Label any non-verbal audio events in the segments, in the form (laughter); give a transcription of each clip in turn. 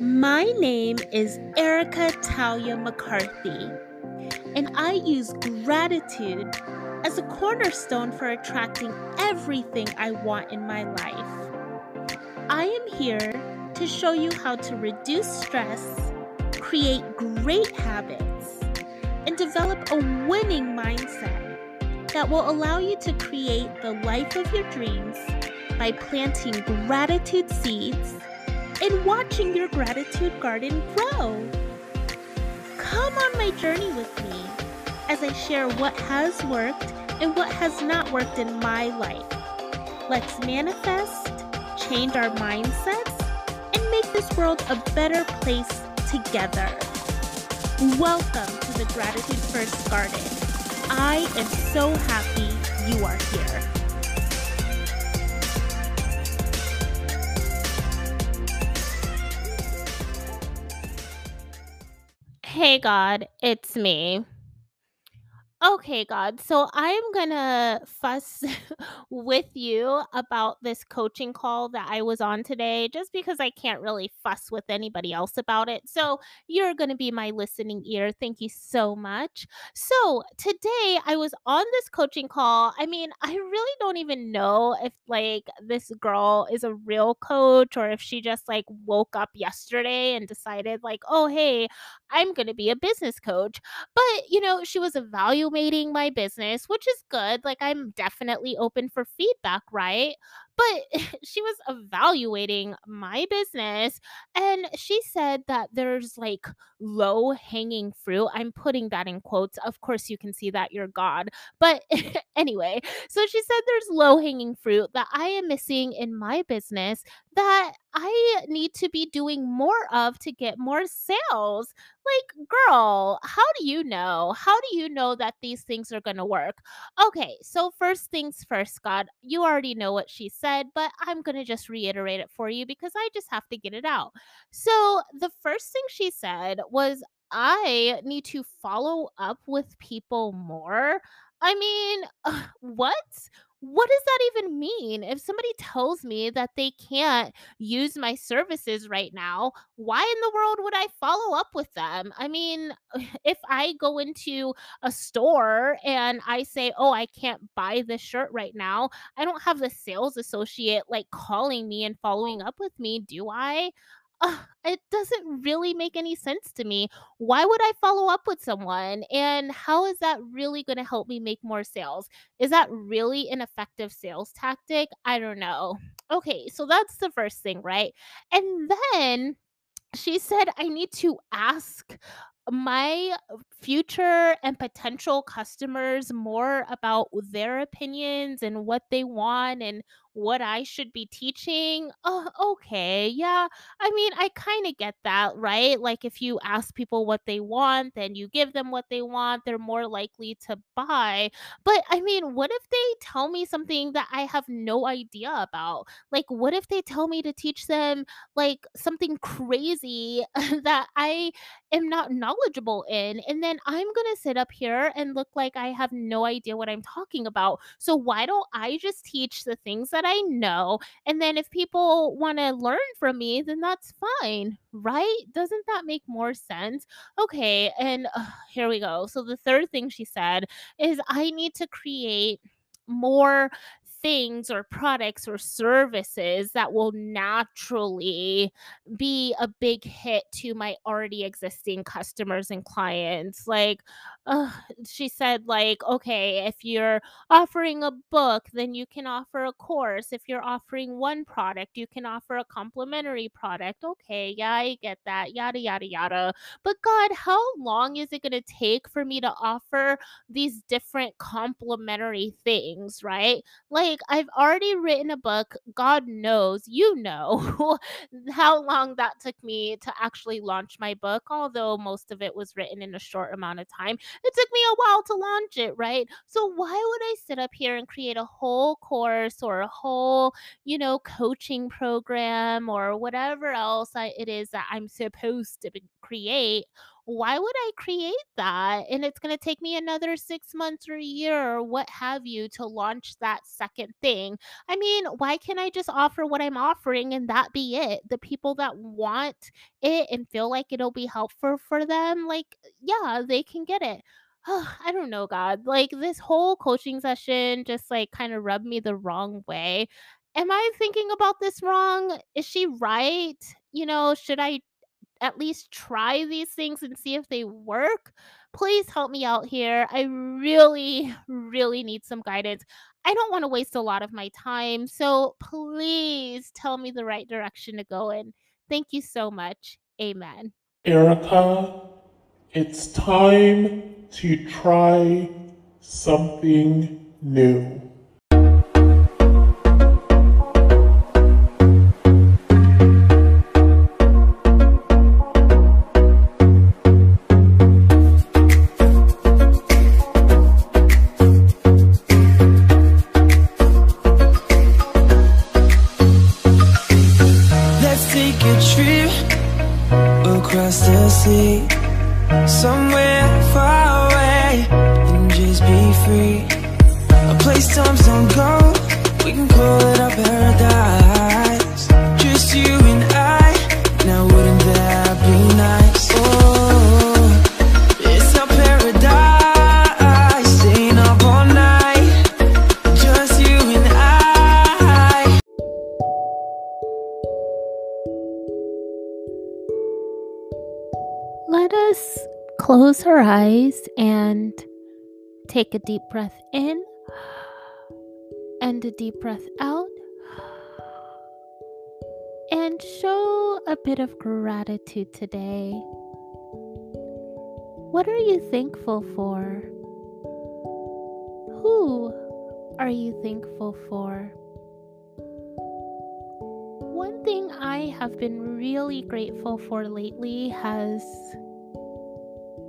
My name is Erica Talia McCarthy, and I use gratitude as a cornerstone for attracting everything I want in my life. I am here to show you how to reduce stress, create great habits, and develop a winning mindset that will allow you to create the life of your dreams by planting gratitude seeds and watching your gratitude garden grow. Come on my journey with me as I share what has worked and what has not worked in my life. Let's manifest, change our mindsets, and make this world a better place together. Welcome to the Gratitude First Garden. I am so happy you are here. Hey, God, it's me. Okay, God. So I'm gonna fuss (laughs) with you about this coaching call that I was on today, just because I can't really fuss with anybody else about it. So you're gonna be my listening ear. Thank you so much. So today I was on this coaching call. I mean, I really don't even know if like this girl is a real coach or if she just like woke up yesterday and decided, like, oh, hey, I'm gonna be a business coach but, you know, she was evaluating my business, which is good. Like, I'm definitely open for feedback, right? But (laughs) she was evaluating my business and she said that there's like low hanging fruit. I'm putting that in quotes. Of course, you can see that you're God. But (laughs) anyway, so she said there's low hanging fruit that I am missing in my business that I need to be doing more of to get more sales. Like, girl, how do you know? How do you know that these things are going to work? Okay, so first things first, God, you already know what she said, but I'm going to just reiterate it for you because I just have to get it out. So, the first thing she said was, I need to follow up with people more. I mean, (sighs) what? What does that even mean? If somebody tells me that they can't use my services right now, why in the world would I follow up with them? I mean, (sighs) if I go into a store and I say, "Oh, I can't buy this shirt right now," I don't have the sales associate like calling me and following up with me, do I? Ugh, it doesn't really make any sense to me. Why would I follow up with someone? And how is that really going to help me make more sales? Is that really an effective sales tactic? I don't know. Okay, so that's the first thing, right? And then she said I need to ask my future and potential customers more about their opinions and what they want and what I should be teaching. Oh, okay. Yeah. I mean, I kind of get that, right? Like if you ask people what they want, then you give them what they want, they're more likely to buy. But I mean, what if they tell me something that I have no idea about? Like, what if they tell me to teach them like something crazy (laughs) that I am not knowledgeable in. And then I'm going to sit up here and look like I have no idea what I'm talking about. So why don't I just teach the things that I know? And then if people want to learn from me, then that's fine, right? Doesn't that make more sense? Okay. And uh, here we go. So the third thing she said is I need to create more things or products or services that will naturally be a big hit to my already existing customers and clients. Like, uh, she said, like, okay, if you're offering a book, then you can offer a course. If you're offering one product, you can offer a complementary product. Okay, yeah, I get that. Yada, yada, yada. But God, how long is it going to take for me to offer these different complementary things, right? Like, I've already written a book. God knows, you know, (laughs) how long that took me to actually launch my book, although most of it was written in a short amount of time. It took me a while to launch it, right? So, why would I sit up here and create a whole course or a whole, you know, coaching program or whatever else I, it is that I'm supposed to create? Why would I create that? And it's going to take me another six months or a year or what have you to launch that second thing. I mean, why can't I just offer what I'm offering and that be it? The people that want it and feel like it'll be helpful for them, like, yeah, they can get it. (sighs) I don't know, God. Like this whole coaching session just like kind of rubbed me the wrong way. Am I thinking about this wrong? Is she right? You know, should I at least try these things and see if they work? Please help me out here. I really, (sighs) really need some guidance. I don't want to waste a lot of my time. So please tell me the right direction to go in. Thank you so much. Amen. Erica, it's time to try something new. Close our eyes and take a deep breath in and a deep breath out. And show a bit of gratitude today. What are you thankful for? Who are you thankful for? Thing I have been really grateful for lately has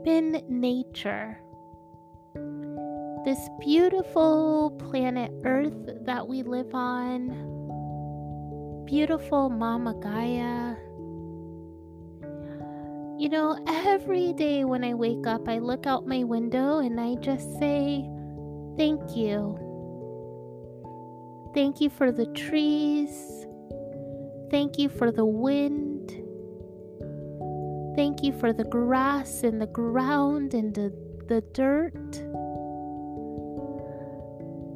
been nature. This beautiful planet Earth that we live on, beautiful Mama Gaia. You know, every day when I wake up, I look out my window and I just say, Thank you. Thank you for the trees. Thank you for the wind. Thank you for the grass and the ground and the, the dirt.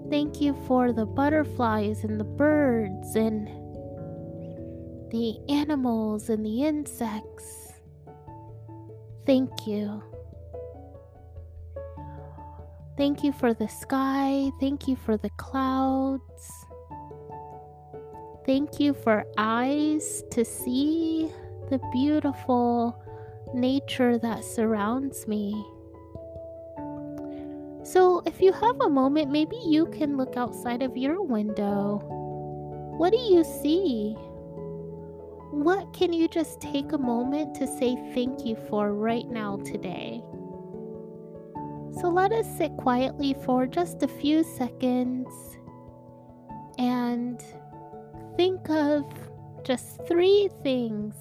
Thank you for the butterflies and the birds and the animals and the insects. Thank you. Thank you for the sky. Thank you for the clouds. Thank you for eyes to see the beautiful nature that surrounds me. So, if you have a moment, maybe you can look outside of your window. What do you see? What can you just take a moment to say thank you for right now today? So, let us sit quietly for just a few seconds and think of just three things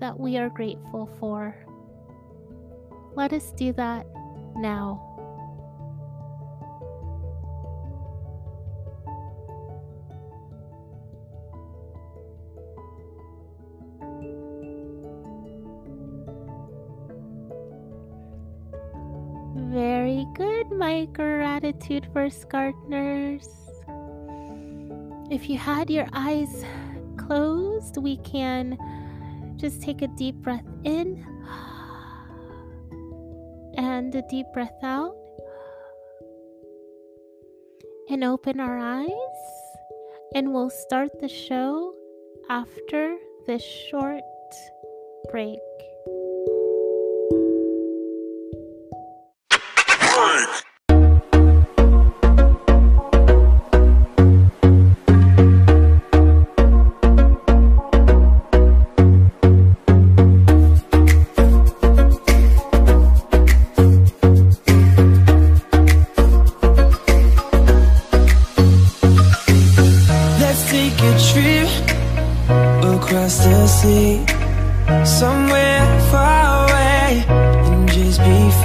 that we are grateful for. Let us do that now. Very good, my gratitude first gardeners. If you had your eyes closed, we can just take a deep breath in and a deep breath out and open our eyes. And we'll start the show after this short break.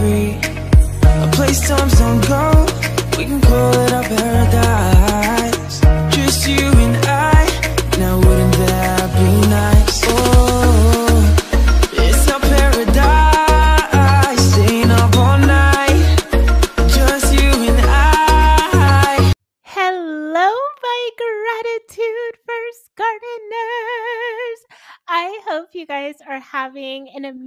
Free. A place times don't go, we can call it our paradise. Just you and I, now wouldn't that be nice? Oh, it's our paradise, staying up all night. Just you and I. Hello, my gratitude first gardeners. I hope you guys are having an amazing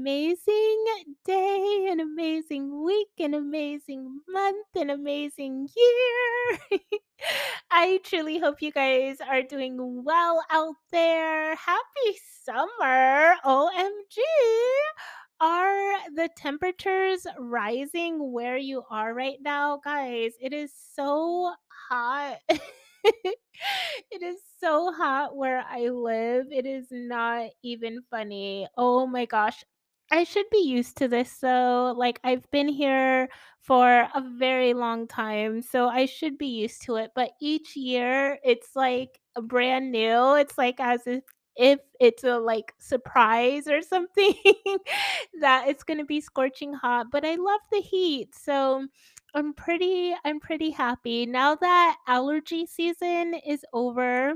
an amazing month, an amazing year. (laughs) I truly hope you guys are doing well out there. Happy summer. OMG. Are the temperatures rising where you are right now? Guys, it is so hot. (laughs) it is so hot where I live. It is not even funny. Oh my gosh. I should be used to this though. Like I've been here for a very long time, so I should be used to it. But each year it's like brand new. It's like as if if it's a like surprise or something (laughs) that it's going to be scorching hot, but I love the heat. So I'm pretty I'm pretty happy. Now that allergy season is over,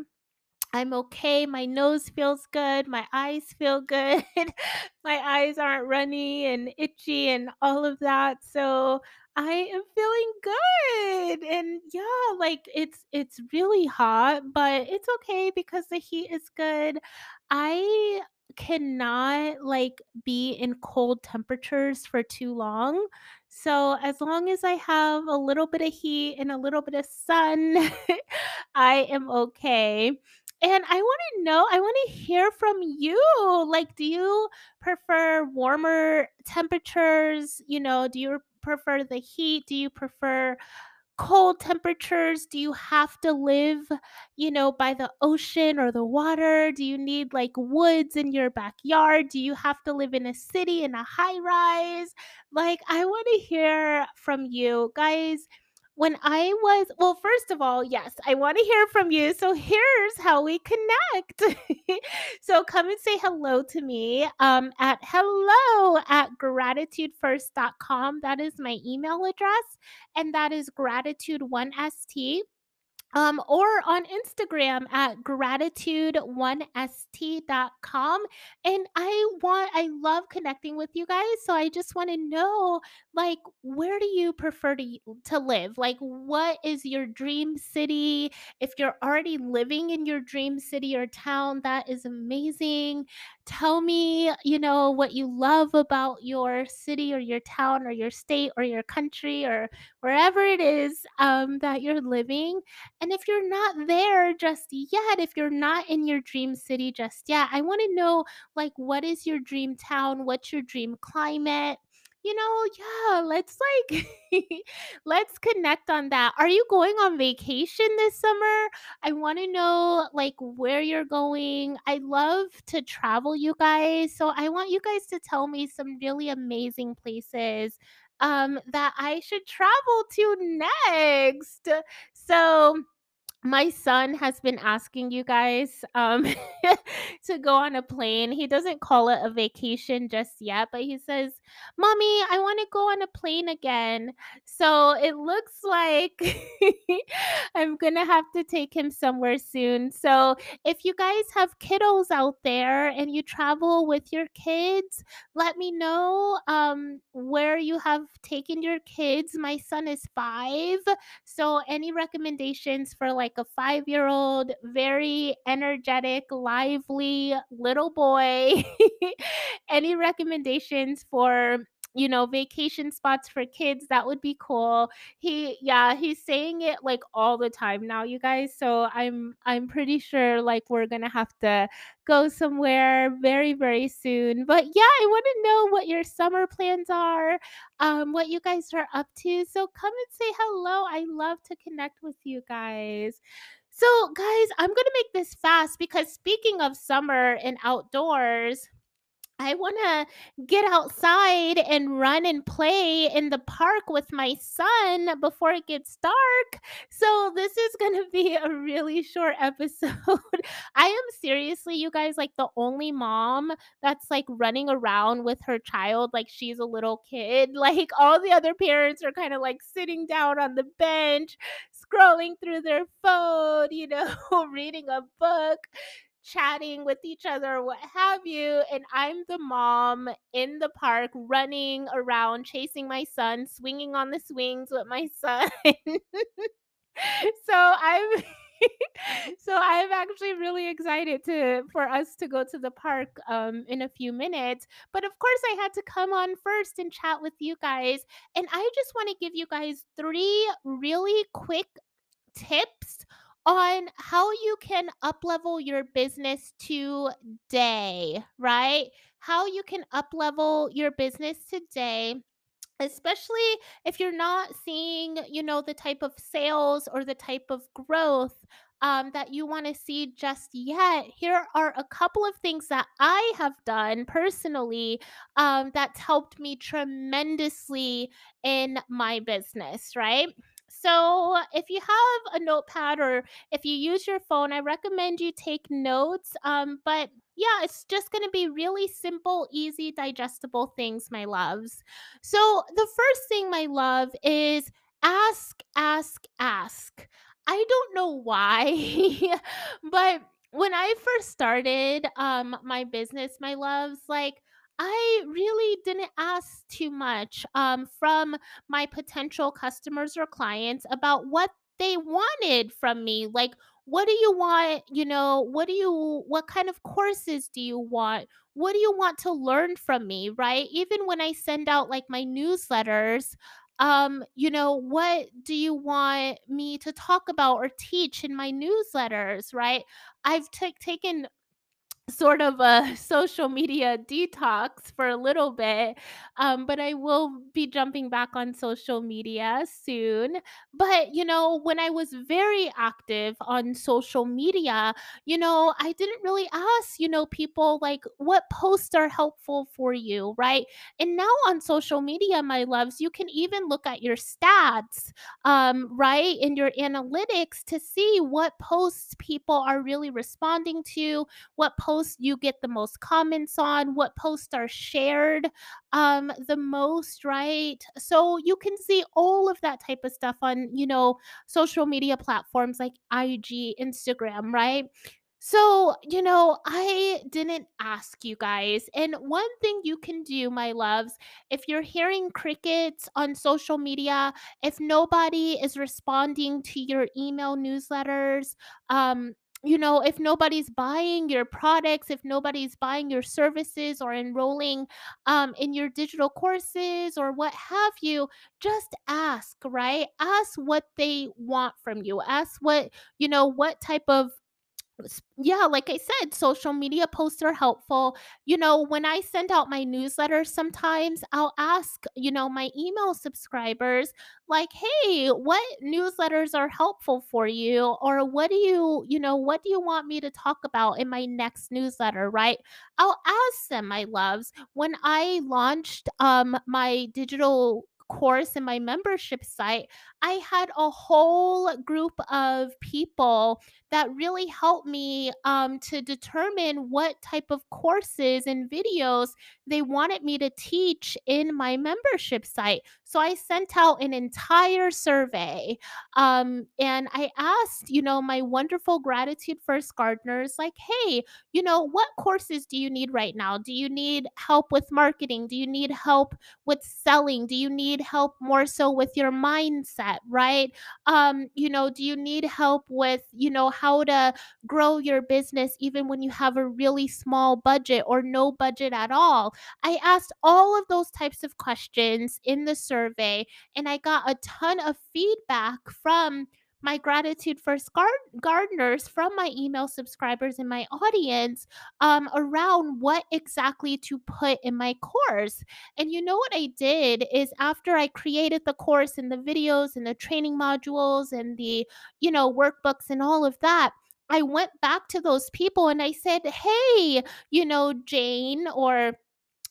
I'm okay. My nose feels good. My eyes feel good. (laughs) my eyes aren't runny and itchy and all of that. So I am feeling good. And yeah, like it's it's really hot, but it's okay because the heat is good. I cannot like be in cold temperatures for too long. So as long as I have a little bit of heat and a little bit of sun, (laughs) I am okay. And I want to know, I want to hear from you. Like, do you prefer warmer temperatures? You know, do you prefer the heat? Do you prefer cold temperatures? Do you have to live, you know, by the ocean or the water? Do you need like woods in your backyard? Do you have to live in a city in a high rise? Like, I want to hear from you guys when I was, well, first of all, yes, I want to hear from you. So here's how we connect. (laughs) so come and say hello to me um, at hello at gratitudefirst.com. That is my email address, and that is gratitude1st um, or on Instagram at gratitude1st.com. And I want, I love connecting with you guys. So I just want to know, like, where do you prefer to, to live? Like, what is your dream city? If you're already living in your dream city or town, that is amazing. Tell me, you know, what you love about your city or your town or your state or your country or wherever it is um, that you're living and if you're not there just yet, if you're not in your dream city just yet, I want to know like what is your dream town? What's your dream climate? You know, yeah, let's like (laughs) let's connect on that. Are you going on vacation this summer? I want to know like where you're going. I love to travel, you guys. So I want you guys to tell me some really amazing places um that I should travel to next. So my son has been asking you guys um (laughs) to go on a plane. He doesn't call it a vacation just yet, but he says, "Mommy, I want to go on a plane again." So it looks like (laughs) I'm going to have to take him somewhere soon. So if you guys have kiddos out there and you travel with your kids, let me know um where you have taken your kids. My son is 5, so any recommendations for like a five year old, very energetic, lively little boy? (laughs) any recommendations for you know vacation spots for kids that would be cool. He yeah he's saying it like all the time now you guys so i'm i'm pretty sure like we're gonna have to go somewhere very very soon. But yeah i want to know what your summer plans are um what you guys are up to so come and say hello. I love to connect with you guys. So guys i'm gonna make this fast because speaking of summer and outdoors I want to get outside and run and play in the park with my son before it gets dark. So, this is going (laughs) to be a really short episode. (laughs) I am seriously, you guys, like the only mom that's like running around with her child like she's a little kid. (laughs) Like, all the other parents are kind of like sitting down on the bench, scrolling through their phone, you know, reading a book chatting with each other, what have you. And I'm the mom in the park running around, chasing my son, swinging on the swings with my son. (laughs) so I'm. (laughs) so I'm actually really excited to for us to go to the park um, in a few minutes. But of course, I had to come on first and chat with you guys. And I just want to give you guys three really quick tips on how you can uplevel your business today, right? How you can uplevel your business today especially if you're not seeing you know the type of sales or the type of growth um, that you want to see just yet here are a couple of things that i have done personally um, that's helped me tremendously in my business right so, if you have a notepad or if you use your phone, I recommend you take notes. Um, but yeah, it's just going to be really simple, easy, digestible things, my loves. So, the first thing, my love, is ask, ask, ask. I don't know why, (laughs) but when I first started um, my business, my loves, like, I really didn't ask too much um, from my potential customers or clients about what they wanted from me. Like, what do you want? You know, what do you, what kind of courses do you want? What do you want to learn from me? Right. Even when I send out like my newsletters, um, you know, what do you want me to talk about or teach in my newsletters? Right. I've ta- taken sort of a (laughs) social media detox for a little bit um, but i will be jumping back on social media soon. But you know when i was very active on social media you know i didn't really ask you know people like what posts are helpful for you right? And now on social media my loves you can even look at your stats um, right in your analytics to see what posts people are really responding to what posts you get the most comments on, what posts are shared um, the most, right? So you can see all of that type of stuff on, you know, social media platforms like IG, Instagram, right? So, you know, I didn't ask you guys. And one thing you can do, my loves, if you're hearing crickets on social media, if nobody is responding to your email newsletters, um, you know, if nobody's buying your products, if nobody's buying your services or enrolling um, in your digital courses or what have you, just ask, right? Ask what they want from you. Ask what, you know, what type of yeah, like I said, social media posts are helpful. You know, when I send out my newsletter, sometimes I'll ask, you know, my email subscribers, like, hey, what newsletters are helpful for you? Or what do you, you know, what do you want me to talk about in my next newsletter, right? I'll ask them, my loves. When I launched um my digital course in my membership site, I had a whole group of people that really helped me um, to determine what type of courses and videos they wanted me to teach in my membership site. So I sent out an entire survey um, and I asked, you know, my wonderful gratitude first gardeners, like, hey, you know, what courses do you need right now? Do you need help with marketing? Do you need help with selling? Do you need help more so with your mindset, right? Um, you know, do you need help with, you know, how to grow your business even when you have a really small budget or no budget at all? I asked all of those types of questions in the survey and I got a ton of feedback from my gratitude gar- gardeners from my email subscribers and my audience um, around what exactly to put in my course. And you know what I did is after I created the course and the videos and the training modules and the, you know, workbooks and all of that, I went back to those people and I said, "Hey, you know, Jane or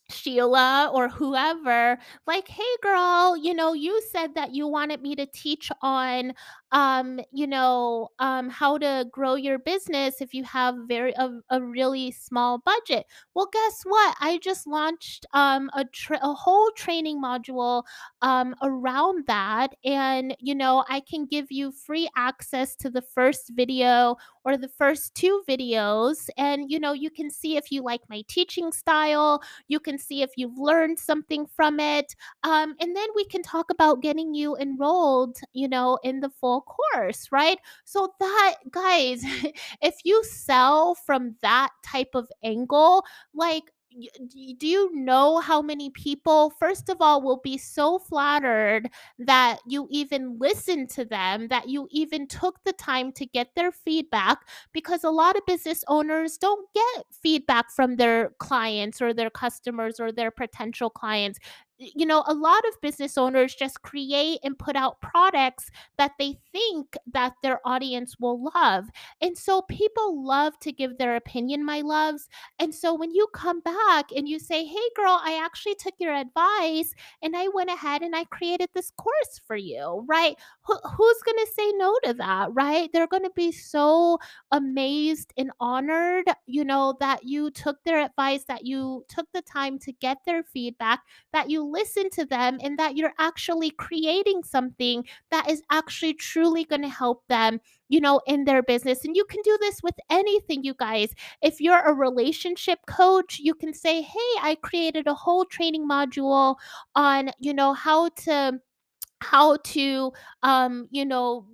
Sheila or whoever, like, "Hey girl, you know, you said that you wanted me to teach on um, you know, um, how to grow your business if you have very a, a really small budget." Well, guess what? I just launched um a tra- a whole training module um around that and you know, I can give you free access to the first video or the first two videos and you know, you can see if you like my teaching style you can see if you've learned something from it. Um, and then we can talk about getting you enrolled, you know, in the full course, right? So, that, guys, (laughs) if you sell from that type of angle, like, do you know how many people first of all will be so flattered that you even listened to them that you even took the time to get their feedback because a lot of business owners don't get feedback from their clients or their customers or their potential clients you know a lot of business owners just create and put out products that they think that their audience will love and so people love to give their opinion my loves and so when you come back and you say hey girl i actually took your advice and i went ahead and i created this course for you right? Who, who's going to say no to that right? They're going to be so amazed and honored you know that you took their advice that you took the time to get their feedback that you listen to them and that you're actually creating something that is actually truly going to help them you know in their business and you can do this with anything you guys. If you're a relationship coach you can say hey i created a whole training module on you know how to how to um you know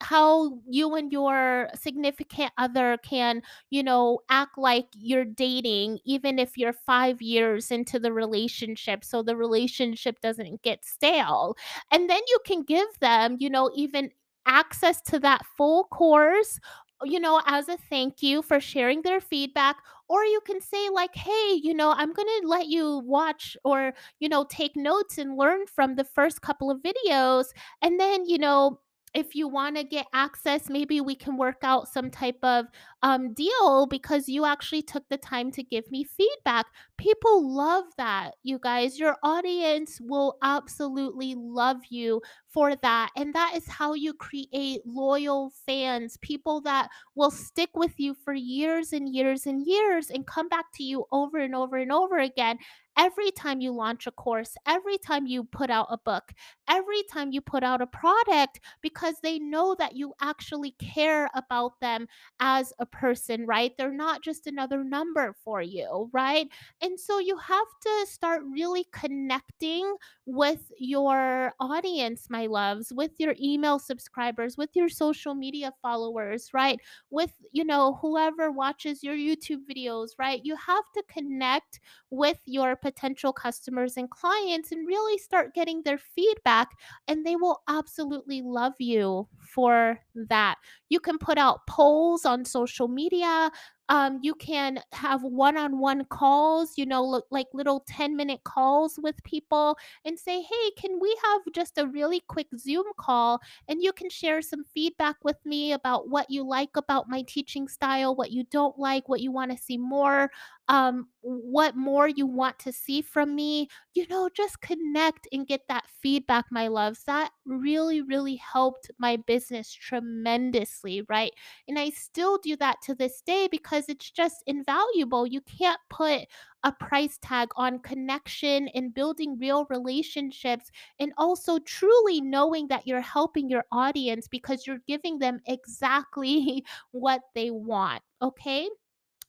how you and your significant other can you know act like you're dating even if you're 5 years into the relationship so the relationship doesn't get stale and then you can give them you know even access to that full course you know as a thank you for sharing their feedback or you can say like hey you know i'm going to let you watch or you know, take notes and learn from the first couple of videos. And then, you know, if you want to get access, maybe we can work out some type of um, deal because you actually took the time to give me feedback. People love that, you guys. Your audience will absolutely love you for that. And that is how you create loyal fans, people that will stick with you for years and years and years and come back to you over and over and over again every time you launch a course, every time you put out a book, every time you put out a product, because they know that you actually care about them as a person, right? They're not just another number for you, right? And so you have to start really connecting with your audience, my loves, with your email subscribers, with your social media followers, right? With, you know, whoever watches your YouTube videos, right? You have to connect with your potential customers and clients and really start getting their feedback, and they will absolutely love you for that. You can put out polls on social media. Um, you can have one-on-one calls, you know, like little 10-minute calls with people and say, "Hey, can we have just a really quick Zoom call and you can share some feedback with me about what you like about my teaching style, what you don't like, what you want to see more, um, what more you want to see from me. You know, just connect and get that feedback, my loves. That really, really helped my business tremendously, right? And I still do that to this day because it's just invaluable. You can't put a price tag on connection and building real relationships and also truly knowing that you're helping your audience because you're giving them exactly (laughs) what they want. Okay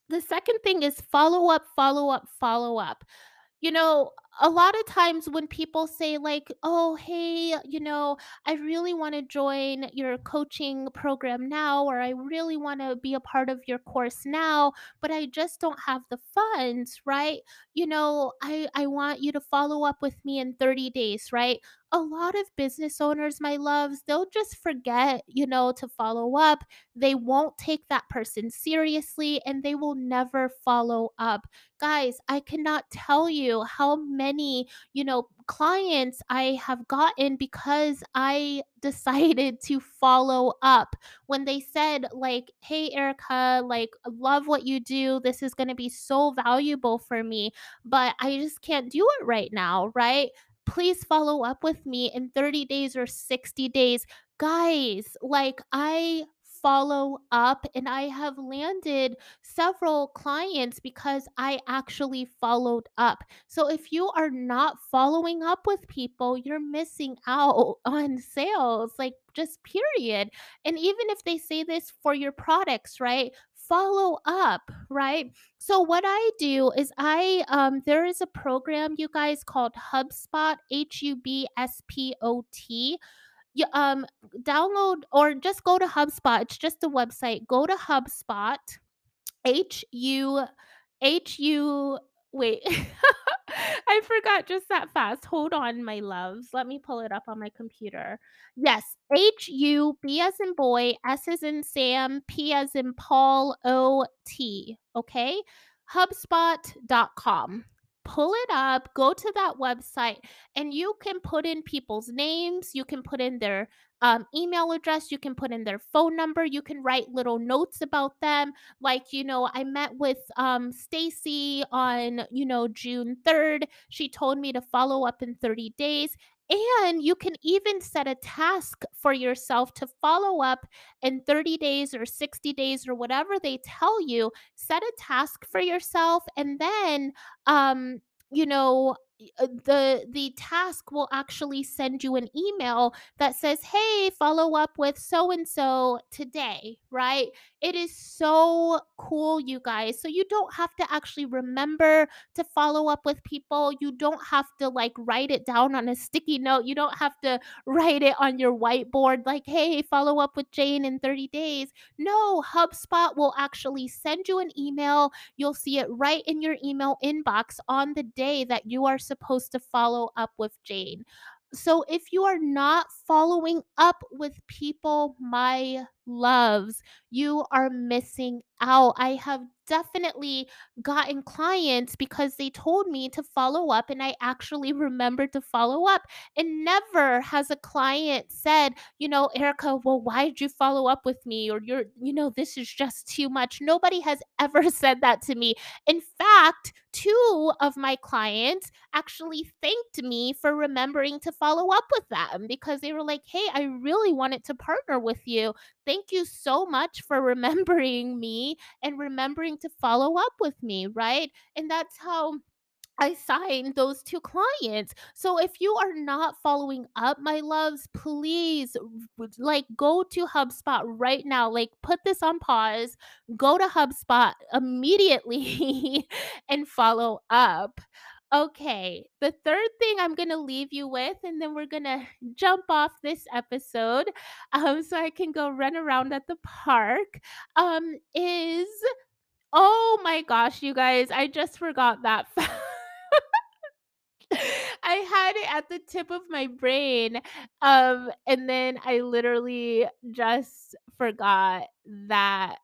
the second thing is follow up, follow up, follow up. You know, a lot of times when people say, like, oh, hey, you know, I really want to join your coaching program now, or I really want to be a part of your course now, but I just don't have the funds, right? You know, I, I want you to follow up with me in 30 days, right? A lot of business owners, my loves, they'll just forget, you know, to follow up. They won't take that person seriously and they will never follow up. Guys, I cannot tell you how many, you know, clients I have gotten because I (laughs) decided to follow up when they said like hey erica like love what you do this is going to be so valuable for me but i just can't do it right now right please follow up with me in 30 days or 60 days. Guys like i follow up and i have landed several clients because i actually followed up. So if you are not following up with people you're missing out (laughs) on sales like just period. And even if they say this for your products, right? Follow up, right? So what I do is I um there is a program you guys called HubSpot, H U B S P O T. You um download or just go to HubSpot. It's just a website. Go to HubSpot, H U H U wait. (laughs) I forgot just that fast. Hold on, my loves. Let me pull it up on my computer. Yes, H U B as in boy, S as in Sam, P as in Paul, O T. Okay? HubSpot.com. Pull it up, go to that website, and you can put in people's names. You can put in their um, email address. You can put in their phone number. You can write little notes about them. Like, you know, I met with um, Stacy on, you know, June 3rd. She told me to follow up in 30 days. And you can even set a task for yourself to follow up in 30 days or 60 days or whatever they tell you. Set a task for yourself and then um you know Uh, the the task will actually send you an email that says hey follow up with so and so today right? It is so cool you guys. So you don't have to actually remember to follow up with people. You don't have to like write it down on a sticky note. You don't have to (laughs) write it on your whiteboard like hey follow up with jane in 30 days. No hubspot will actually send you an email. You'll see it right in your email inbox on the day that you are supposed to follow up with Jane. So if you are not following up with people, my loves, you are missing out. I have definitely gotten clients because they told me to follow up and I actually (laughs) remembered to follow up. And never has a client said, you know, Erica, well, why did you follow up with me? Or you're, you know, this is just too much. Nobody has (laughs) ever said that to me. In fact, two of my clients actually thanked me for remembering to follow up with them because they were like, hey, I really wanted to partner with you. Thank you so much for (laughs) remembering me and remembering to follow up with me, right? And that's how I signed those two clients. So if you are not following up, my loves, please like go to HubSpot right now. Like put this on pause, go to HubSpot immediately (laughs) and follow up. Okay, the third thing I'm gonna leave you with, and then we're gonna (laughs) jump off this episode, um, so I can go run around at the park. Um, is oh my gosh, you guys, I just forgot that. (laughs) I had it at the tip of my brain. Um, and then I literally just forgot that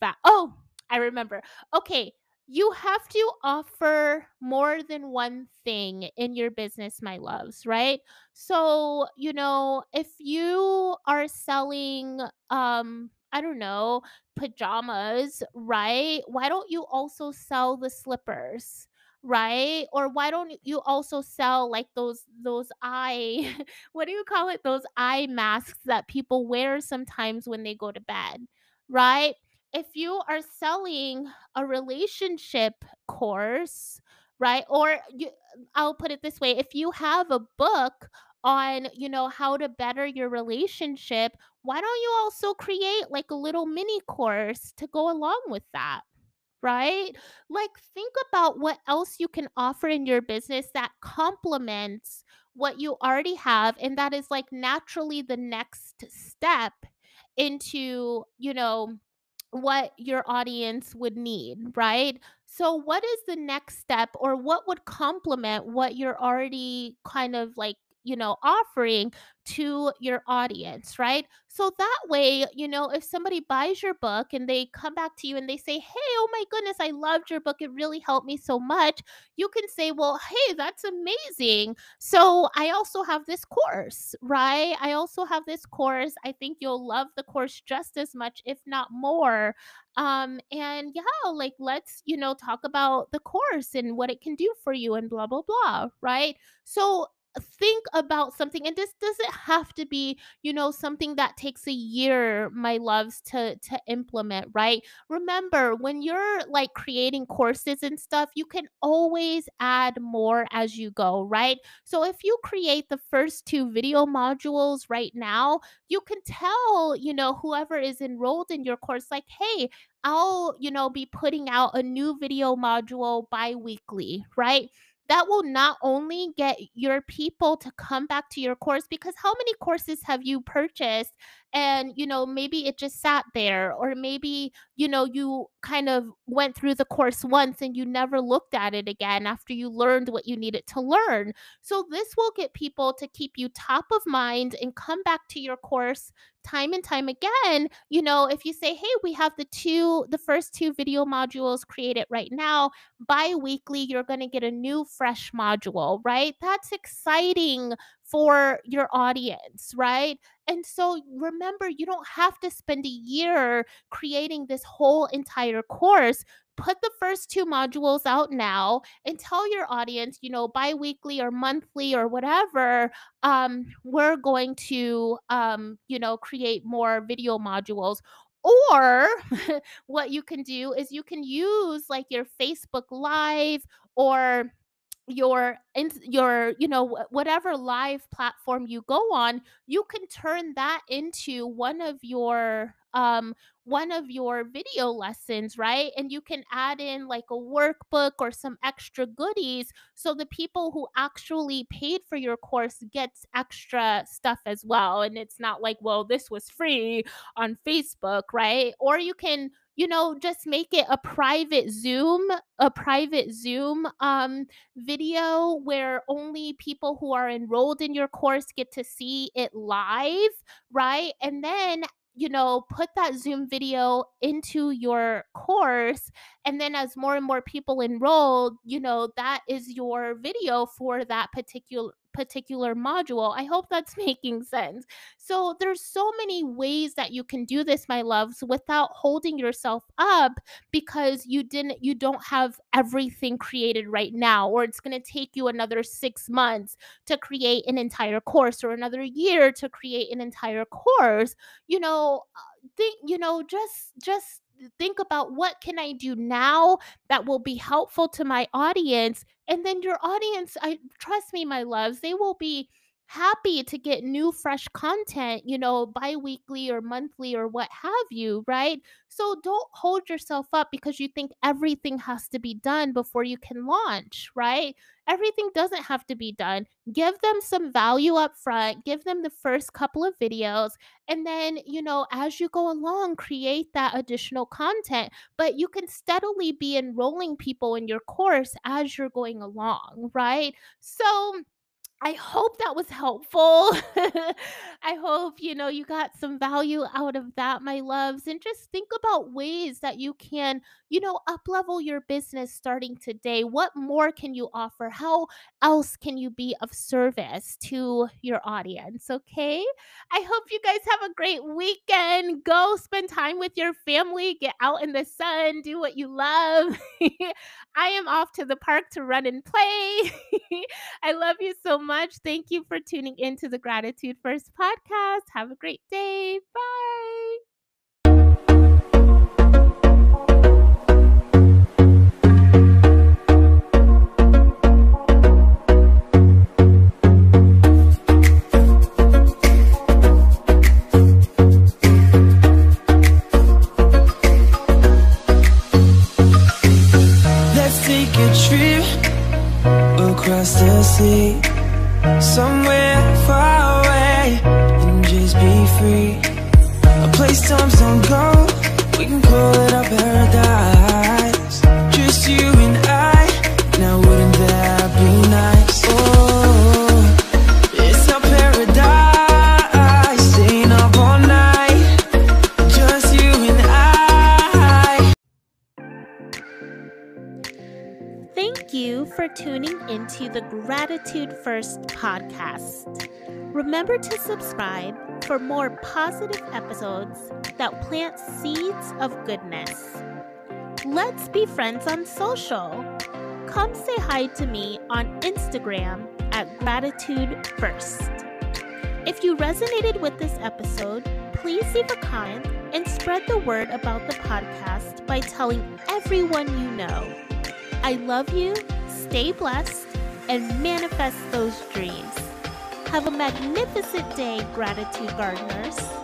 fact. Oh, I remember. Okay. You have to offer more than one thing in your business, my loves, right? So, you know, if you are selling, um, I don't know, pajamas, right? Why don't you also sell the slippers? right or why don't you also sell like those those eye (laughs) what do you call it those eye masks that people wear sometimes when they go to bed right if you are selling a relationship course right or you, i'll put it this way if you have a book on you know how to better your relationship why don't you also create like a little mini course to go along with that right? Like, think about what else you can offer in your business that complements what you already have. And that is like naturally the next step into, you know, what your audience would need, right? So, what is the next step, or what would complement what you're already kind of like you know, offering to your audience, right? So that way, you know, if somebody buys your book and they come back to you and they say, Hey, oh my goodness, I loved your book. It really helped me so much. You can say, Well, hey, that's amazing. So I also have this course, right? I also have this course. I think you'll love the course just as much, if not more. Um, and yeah, like let's, you know, talk about the course and what it can do for you and blah, blah, blah, right? So think about something and this doesn't have to be you know something that takes a year my loves to to implement right remember when you're like creating courses and stuff you can always add more as you go right so if you create the first two video modules right now you can tell you know whoever is enrolled in your course like hey I'll, you know, be putting out a new video module bi-weekly, right? That will not only get your people to come back to your course because how many courses have you purchased and you know maybe it just sat there or maybe you know you kind of went through the course once and you never looked at it again after you learned what you needed to learn. So this will get people to keep you top of mind and come back to your course time and time again. You know if you say hey we have the two the first two video modules created right now. Bi-weekly you're going to get a new fresh module right? That's exciting for your audience, right? And so remember, you don't have to spend a year creating this whole entire course. Put the first two modules out now and tell your audience, you know, bi weekly or monthly or whatever, um, we're going to, um, you know, create more video modules. Or (laughs) what you can do is you can use like your Facebook Live or your in your you know whatever live platform you go on you can turn that into one of your um one of your video lessons right? And you can add in like a workbook or some extra goodies so the people who actually paid for your course gets extra stuff as well and it's not like well this was free on facebook right? Or you can you know just make it a private zoom a private zoom um video where only people who are enrolled in your course get to see it live right and then you know, put that Zoom video into your course. And then as more and more people enroll, you know, that is your video for that particular particular module. I hope that's (laughs) making sense. So there's so many ways that you can do this my loves without holding yourself up because you didn't you don't have everything created right now or it's going to take you another 6 months to create an entire course or another year to create an entire course. You know, uh, think you know just just think about what can I do now that will be helpful to my audience and then your audience I trust me my loves they will be happy to get new fresh content, you know, bi-weekly or monthly or what have you, right? So don't hold yourself up because you think everything has to be done before you can launch, right? Everything doesn't have to be done. Give them some value up front, give them the first couple of videos, and then, you know, as you go along, create that additional content. But you can steadily be enrolling people in your course as you're going along, right? So, I hope that was helpful. (laughs) I hope, you know, you got some value out of that, my loves. And just think about ways that you can, you know, up level your business starting today. What more can you offer? How else can you be of service to your audience? Okay. I hope you guys have a great weekend. Go spend time with your family, get out in the sun, do what you love. (laughs) I am off to the park to run and play. (laughs) I love you so much. Thank you for tuning in to the Gratitude First podcast. Have a great day. Bye. Let's somewhere far away, and just be free. A place times don't go, we can call it into the Gratitude First podcast. Remember to subscribe for more positive episodes that plant seeds of goodness. Let's be friends on social. Come say hi to me on Instagram at Gratitude First. If you resonated with this episode, please leave a comment and spread the word about the podcast by telling everyone you know. I love you, stay blessed, and manifest those dreams. Have a magnificent day, Gratitude Gardeners.